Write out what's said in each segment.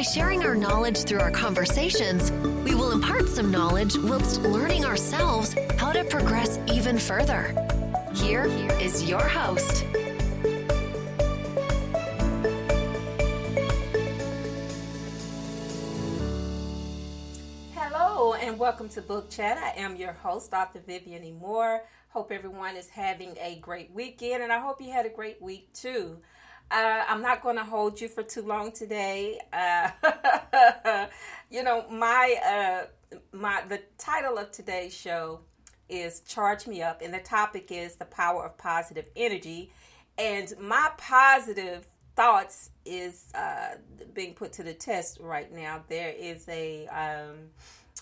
By sharing our knowledge through our conversations, we will impart some knowledge whilst learning ourselves how to progress even further. Here is your host. Hello and welcome to Book Chat. I am your host, Dr. Vivian. Moore. Hope everyone is having a great weekend and I hope you had a great week too. Uh, I'm not going to hold you for too long today. Uh, you know, my uh, my the title of today's show is "Charge Me Up," and the topic is the power of positive energy. And my positive thoughts is uh, being put to the test right now. There is a um,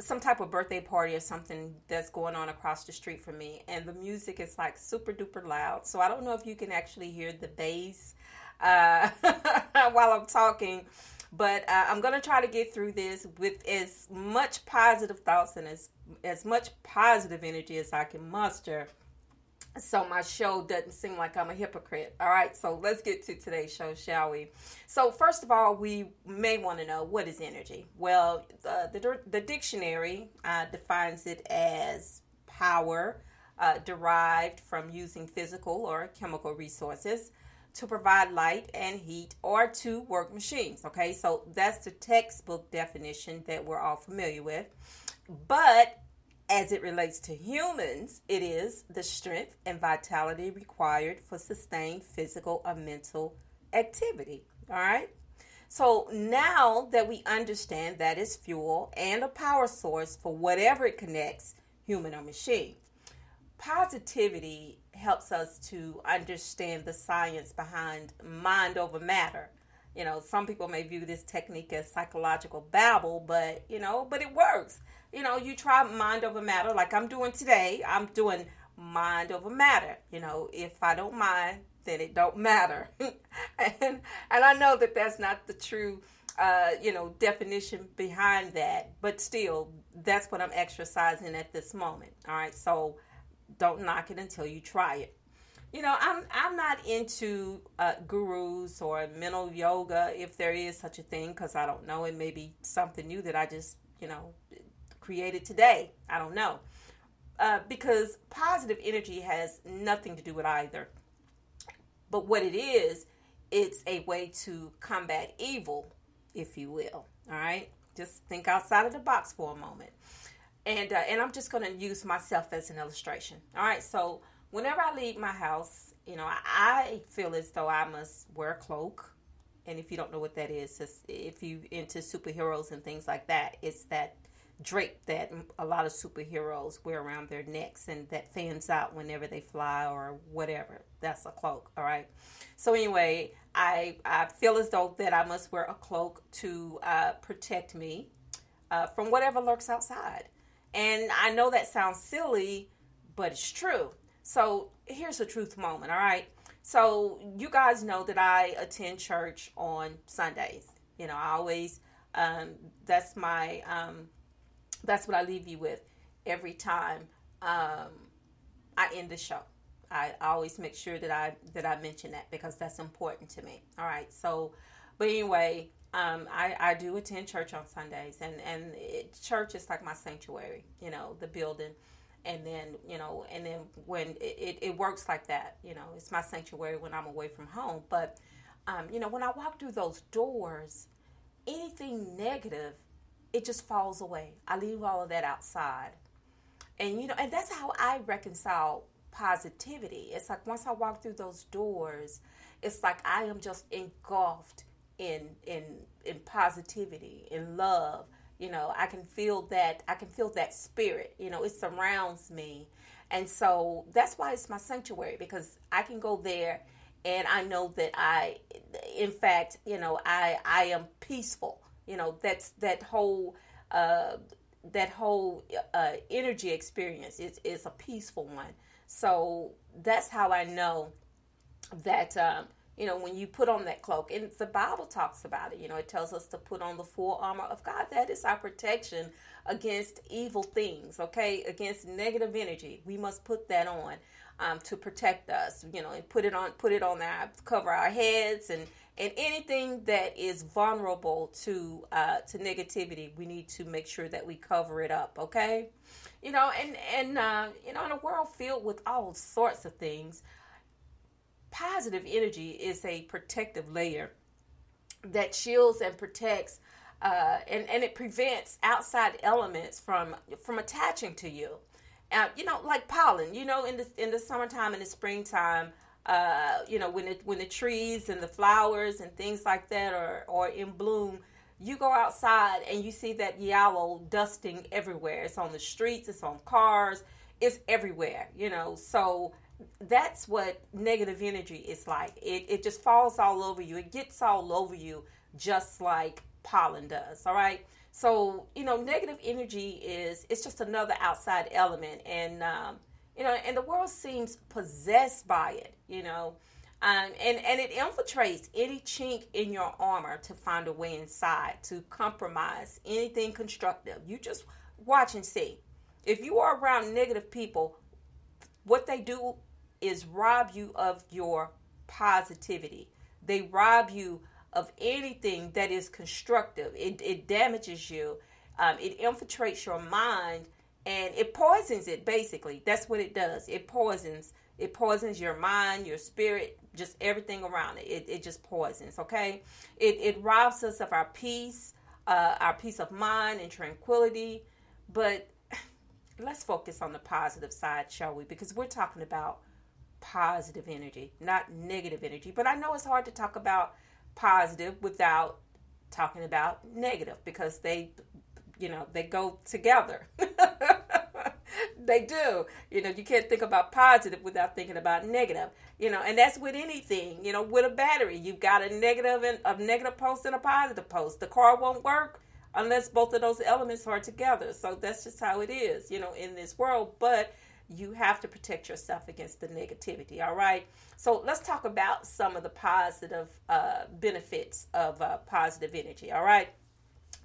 some type of birthday party or something that's going on across the street from me, and the music is like super duper loud. So I don't know if you can actually hear the bass uh, while I'm talking. But uh, I'm to try to get through this with as much positive thoughts and as, as much positive energy as I can muster. So my show doesn't seem like I'm a hypocrite. All right, so let's get to today's show, shall we? So first of all, we may want to know what is energy. Well, the the, the dictionary uh, defines it as power uh, derived from using physical or chemical resources to provide light and heat or to work machines. Okay, so that's the textbook definition that we're all familiar with. But as it relates to humans, it is the strength and vitality required for sustained physical or mental activity. All right. So now that we understand that is fuel and a power source for whatever it connects, human or machine, positivity helps us to understand the science behind mind over matter. You know, some people may view this technique as psychological babble, but you know, but it works. You know, you try mind over matter like I'm doing today. I'm doing mind over matter. You know, if I don't mind, then it don't matter. and and I know that that's not the true uh, you know, definition behind that, but still, that's what I'm exercising at this moment. All right, so don't knock it until you try it. You know, I'm I'm not into uh, gurus or mental yoga if there is such a thing because I don't know. It may be something new that I just you know created today. I don't know uh, because positive energy has nothing to do with either. But what it is, it's a way to combat evil, if you will. All right, just think outside of the box for a moment and uh, and I'm just going to use myself as an illustration. All right, so whenever I leave my house, you know, I feel as though I must wear a cloak. And if you don't know what that is, if you into superheroes and things like that, it's that drape that a lot of superheroes wear around their necks and that fans out whenever they fly or whatever. That's a cloak, all right. So anyway, I I feel as though that I must wear a cloak to uh, protect me uh, from whatever lurks outside. And I know that sounds silly, but it's true. So here's a truth moment, all right? So you guys know that I attend church on Sundays. You know, I always um, that's my um, that's what I leave you with every time um, I end the show. I always make sure that I that I mention that because that's important to me. All right. So, but anyway, um, I, I do attend church on Sundays, and and it, church is like my sanctuary, you know, the building, and then you know, and then when it, it, works like that, you know, it's my sanctuary when I'm away from home. But um, you know, when I walk through those doors, anything negative, it just falls away. I leave all of that outside, and you know, and that's how I reconcile positivity. It's like once I walk through those doors, it's like I am just engulfed in in in positivity, in love. You know, I can feel that I can feel that spirit, you know, it surrounds me. And so that's why it's my sanctuary because I can go there and I know that I in fact, you know, I I am peaceful. You know, that's that whole uh that whole uh, energy experience is is a peaceful one. So that's how I know that um, you know when you put on that cloak, and the Bible talks about it. You know, it tells us to put on the full armor of God. That is our protection against evil things. Okay, against negative energy. We must put that on. Um, to protect us, you know, and put it on, put it on our, cover our heads, and and anything that is vulnerable to uh, to negativity, we need to make sure that we cover it up. Okay, you know, and and uh, you know, in a world filled with all sorts of things, positive energy is a protective layer that shields and protects. Uh, and, and it prevents outside elements from from attaching to you. Uh, you know, like pollen. You know, in the in the summertime, in the springtime, uh, you know, when it when the trees and the flowers and things like that are are in bloom, you go outside and you see that yellow dusting everywhere. It's on the streets, it's on cars, it's everywhere. You know, so that's what negative energy is like. It it just falls all over you. It gets all over you, just like pollen does. All right. So you know, negative energy is it's just another outside element, and um, you know, and the world seems possessed by it, you know. Um, and, and it infiltrates any chink in your armor to find a way inside, to compromise anything constructive. You just watch and see. If you are around negative people, what they do is rob you of your positivity. They rob you of anything that is constructive. It, it damages you. Um, it infiltrates your mind and it poisons it basically that's what it does it poisons it poisons your mind your spirit just everything around it it, it just poisons okay it, it robs us of our peace uh, our peace of mind and tranquility but let's focus on the positive side shall we because we're talking about positive energy not negative energy but i know it's hard to talk about positive without talking about negative because they you know, they go together. they do. You know, you can't think about positive without thinking about negative. You know, and that's with anything. You know, with a battery, you've got a negative and a negative post and a positive post. The car won't work unless both of those elements are together. So that's just how it is. You know, in this world, but you have to protect yourself against the negativity. All right. So let's talk about some of the positive uh, benefits of uh, positive energy. All right.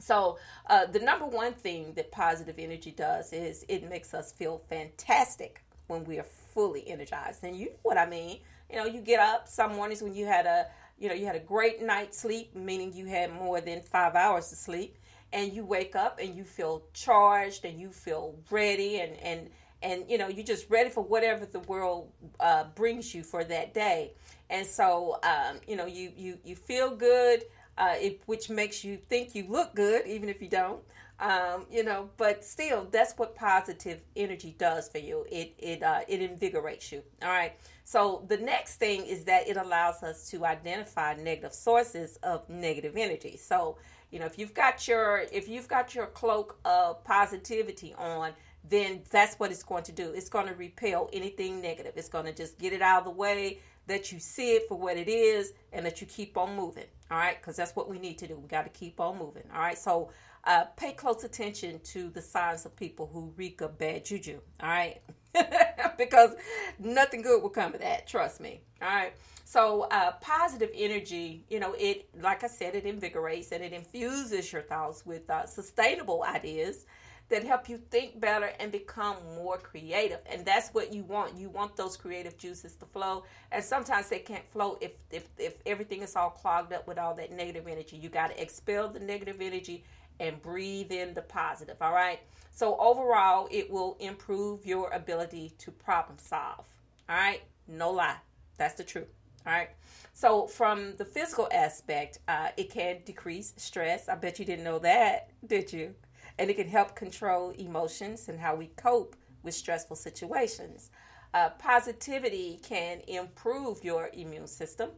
So, uh, the number one thing that positive energy does is it makes us feel fantastic when we are fully energized. And you know what I mean? You know, you get up some mornings when you had a, you know, you had a great night's sleep, meaning you had more than five hours to sleep, and you wake up and you feel charged and you feel ready and and and you know you're just ready for whatever the world uh, brings you for that day. And so, um, you know, you you you feel good uh, it, which makes you think you look good, even if you don't. Um, you know, but still, that's what positive energy does for you. It it uh, it invigorates you. All right. So the next thing is that it allows us to identify negative sources of negative energy. So you know, if you've got your if you've got your cloak of positivity on, then that's what it's going to do. It's going to repel anything negative. It's going to just get it out of the way that you see it for what it is and that you keep on moving. All right, because that's what we need to do. We got to keep on moving. All right, so uh, pay close attention to the signs of people who reek of bad juju. All right, because nothing good will come of that. Trust me. All right. So uh, positive energy, you know, it like I said, it invigorates and it infuses your thoughts with uh, sustainable ideas that help you think better and become more creative. And that's what you want. You want those creative juices to flow. And sometimes they can't flow if if, if everything is all clogged up with all that negative energy. You got to expel the negative energy and breathe in the positive. All right. So overall, it will improve your ability to problem solve. All right. No lie. That's the truth. All right. So, from the physical aspect, uh, it can decrease stress. I bet you didn't know that, did you? And it can help control emotions and how we cope with stressful situations. Uh, positivity can improve your immune system.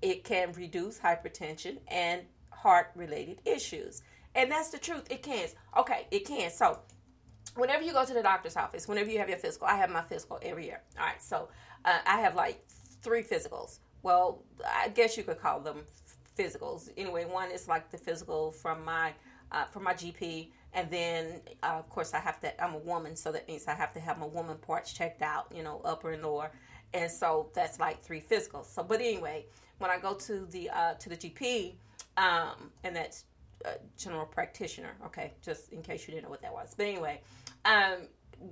It can reduce hypertension and heart related issues. And that's the truth. It can. Okay, it can. So, whenever you go to the doctor's office, whenever you have your physical, I have my physical every year. All right, so uh, I have like three physicals. Well, I guess you could call them physicals. Anyway, one is like the physical from my uh, from my GP and then uh, of course I have to. I'm a woman, so that means I have to have my woman parts checked out. You know, upper and lower, and so that's like three physicals. So, but anyway, when I go to the uh, to the GP, um, and that's a general practitioner. Okay, just in case you didn't know what that was. But anyway, um,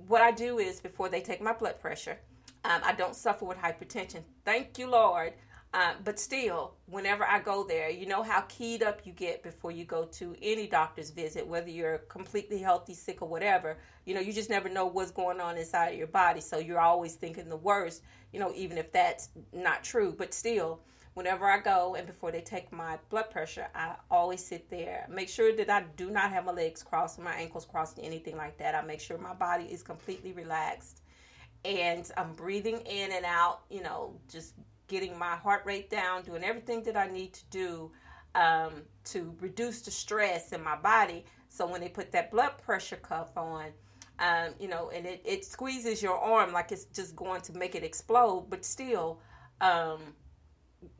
what I do is before they take my blood pressure, um, I don't suffer with hypertension. Thank you, Lord. Uh, but still, whenever I go there, you know how keyed up you get before you go to any doctor's visit, whether you're completely healthy, sick, or whatever. You know, you just never know what's going on inside your body. So you're always thinking the worst, you know, even if that's not true. But still, whenever I go and before they take my blood pressure, I always sit there. Make sure that I do not have my legs crossed, my ankles crossed, anything like that. I make sure my body is completely relaxed and I'm breathing in and out, you know, just getting my heart rate down, doing everything that I need to do um, to reduce the stress in my body. So when they put that blood pressure cuff on, um, you know, and it, it squeezes your arm like it's just going to make it explode, but still, um,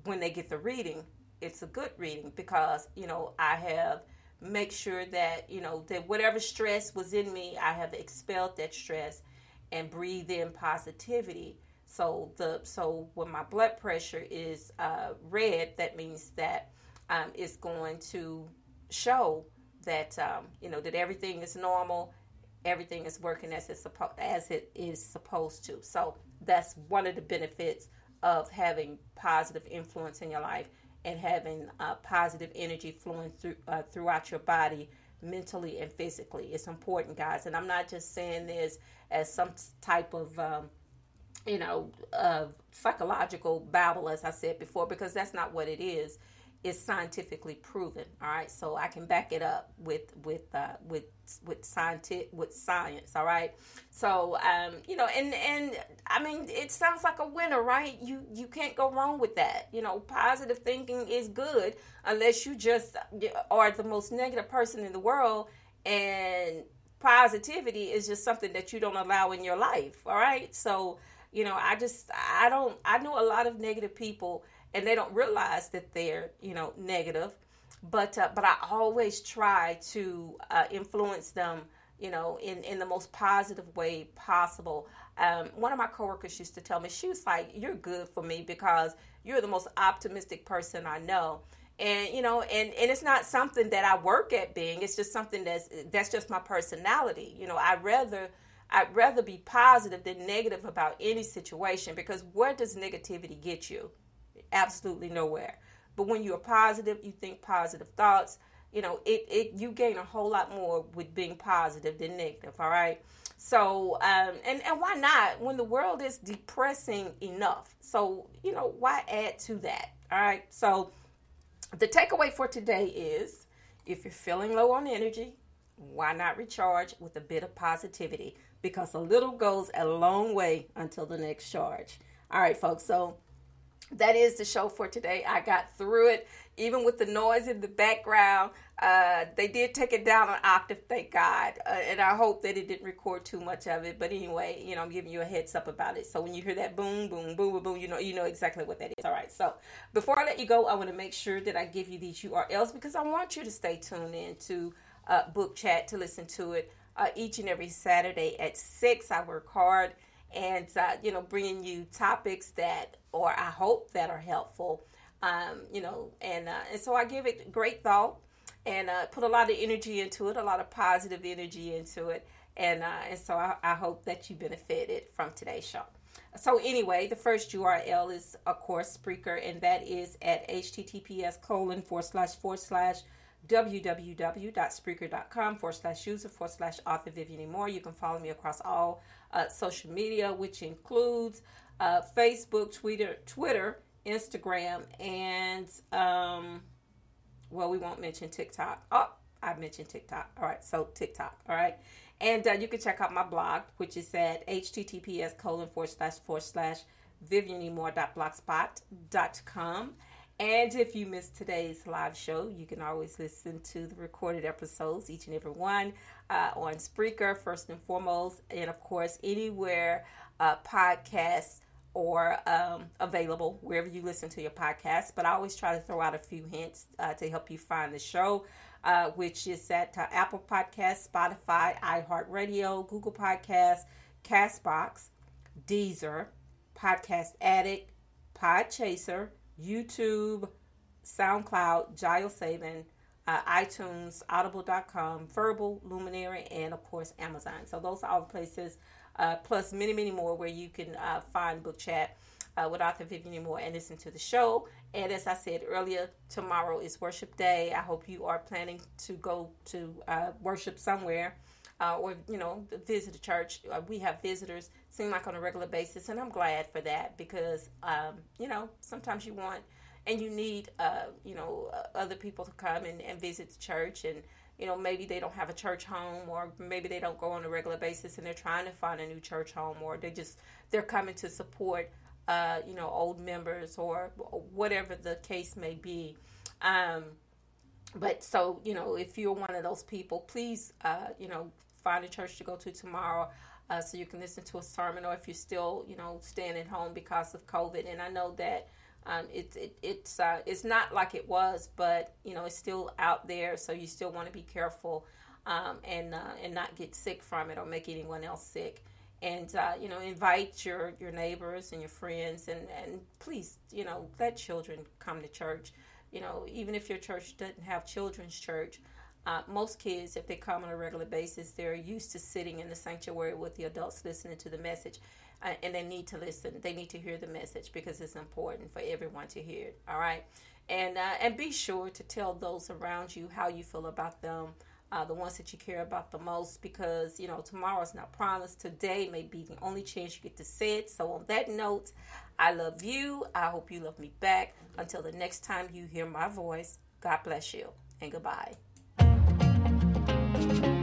when they get the reading, it's a good reading because, you know, I have make sure that, you know, that whatever stress was in me, I have expelled that stress and breathe in positivity. So the so when my blood pressure is uh, read, that means that um, it's going to show that um, you know that everything is normal, everything is working as it's supposed as it is supposed to. So that's one of the benefits of having positive influence in your life and having uh, positive energy flowing through uh, throughout your body mentally and physically it's important guys and i'm not just saying this as some type of um, you know uh, psychological babble as i said before because that's not what it It's is scientifically proven. All right, so I can back it up with with uh, with with scientific with science. All right, so um, you know, and and I mean, it sounds like a winner, right? You you can't go wrong with that. You know, positive thinking is good unless you just are the most negative person in the world, and positivity is just something that you don't allow in your life. All right, so you know, I just I don't I know a lot of negative people and they don't realize that they're you know negative. But uh, but I always try to uh, influence them you know in in the most positive way possible. Um, one of my coworkers used to tell me she was like you're good for me because you're the most optimistic person I know. And you know and and it's not something that I work at being. It's just something that's that's just my personality. You know I'd rather I'd rather be positive than negative about any situation because where does negativity get you absolutely nowhere. But when you're positive, you think positive thoughts, you know, it, it you gain a whole lot more with being positive than negative, all right? So, um, and, and why not when the world is depressing enough? So, you know, why add to that? All right. So, the takeaway for today is if you're feeling low on energy, why not recharge with a bit of positivity? Because a little goes a long way until the next charge. All right, folks. So, that is the show for today. I got through it, even with the noise in the background. Uh, they did take it down an octave, thank God, uh, and I hope that it didn't record too much of it. But anyway, you know, I'm giving you a heads up about it. So when you hear that boom, boom, boom, boom, boom, you know, you know exactly what that is. All right. So before I let you go, I want to make sure that I give you these URLs because I want you to stay tuned in to uh, Book Chat to listen to it uh, each and every Saturday at six. I work hard and uh, you know bringing you topics that or i hope that are helpful um, you know and uh, and so i give it great thought and uh, put a lot of energy into it a lot of positive energy into it and uh, and so I, I hope that you benefited from today's show so anyway the first url is of course spreaker and that is at https colon forward slash forward slash www.spreaker.com forward slash user forward slash author Vivian Moore. You can follow me across all uh, social media, which includes uh, Facebook, Twitter, Twitter, Instagram, and um, well, we won't mention TikTok. Oh, I mentioned TikTok. All right, so TikTok. All right, and uh, you can check out my blog, which is at https colon forward slash forward slash vivianemoore.blogspot.com. And if you missed today's live show, you can always listen to the recorded episodes, each and every one, uh, on Spreaker, first and foremost, and of course, anywhere uh, podcasts or um, available wherever you listen to your podcast. But I always try to throw out a few hints uh, to help you find the show. uh, which is at uh, Apple Podcast, Spotify, iHeartRadio, Google Podcast, Castbox, Deezer, Podcast Addict, Podchaser, YouTube, SoundCloud, JioSaavn, uh, iTunes, Audible.com, Vurbl, Luminary, and of course Amazon. So those are all the places, uh, plus many, many more where you can uh, find Book Chat uh, with author Vivian Moore and listen to the show. And as I said earlier, tomorrow is worship day. I hope you are planning to go to uh, worship somewhere. Uh, or you know visit a church uh, we have visitors seem like on a regular basis and i'm glad for that because um, you know sometimes you want and you need uh, you know uh, other people to come and, and visit the church and you know maybe they don't have a church home or maybe they don't go on a regular basis and they're trying to find a new church home or they just they're coming to support uh, you know, old members or whatever the case may be. Um, but so, you know, if you're one of those people, please, uh, you know, find a church to go to tomorrow. Uh, so you can listen to a sermon, or if you're still, you know, staying at home because of COVID. And I know that um, it, it, it's uh, it's not like it was, but you know, it's still out there. So you still want to be careful um, and uh, and not get sick from it or make anyone else sick and uh, you know invite your your neighbors and your friends and and please you know let children come to church you know even if your church doesn't have children's church uh, most kids if they come on a regular basis they're used to sitting in the sanctuary with the adults listening to the message uh, and they need to listen. They need to hear the message because it's important for everyone to hear it all right? And uh, and be sure to tell those around you how you feel about them uh, the ones that you care about the most because you know tomorrow's not promised. Today may be the only chance you get to say it. So on that note i love you. I hope you love me back. Until the next time you hear my voice god bless you and goodbye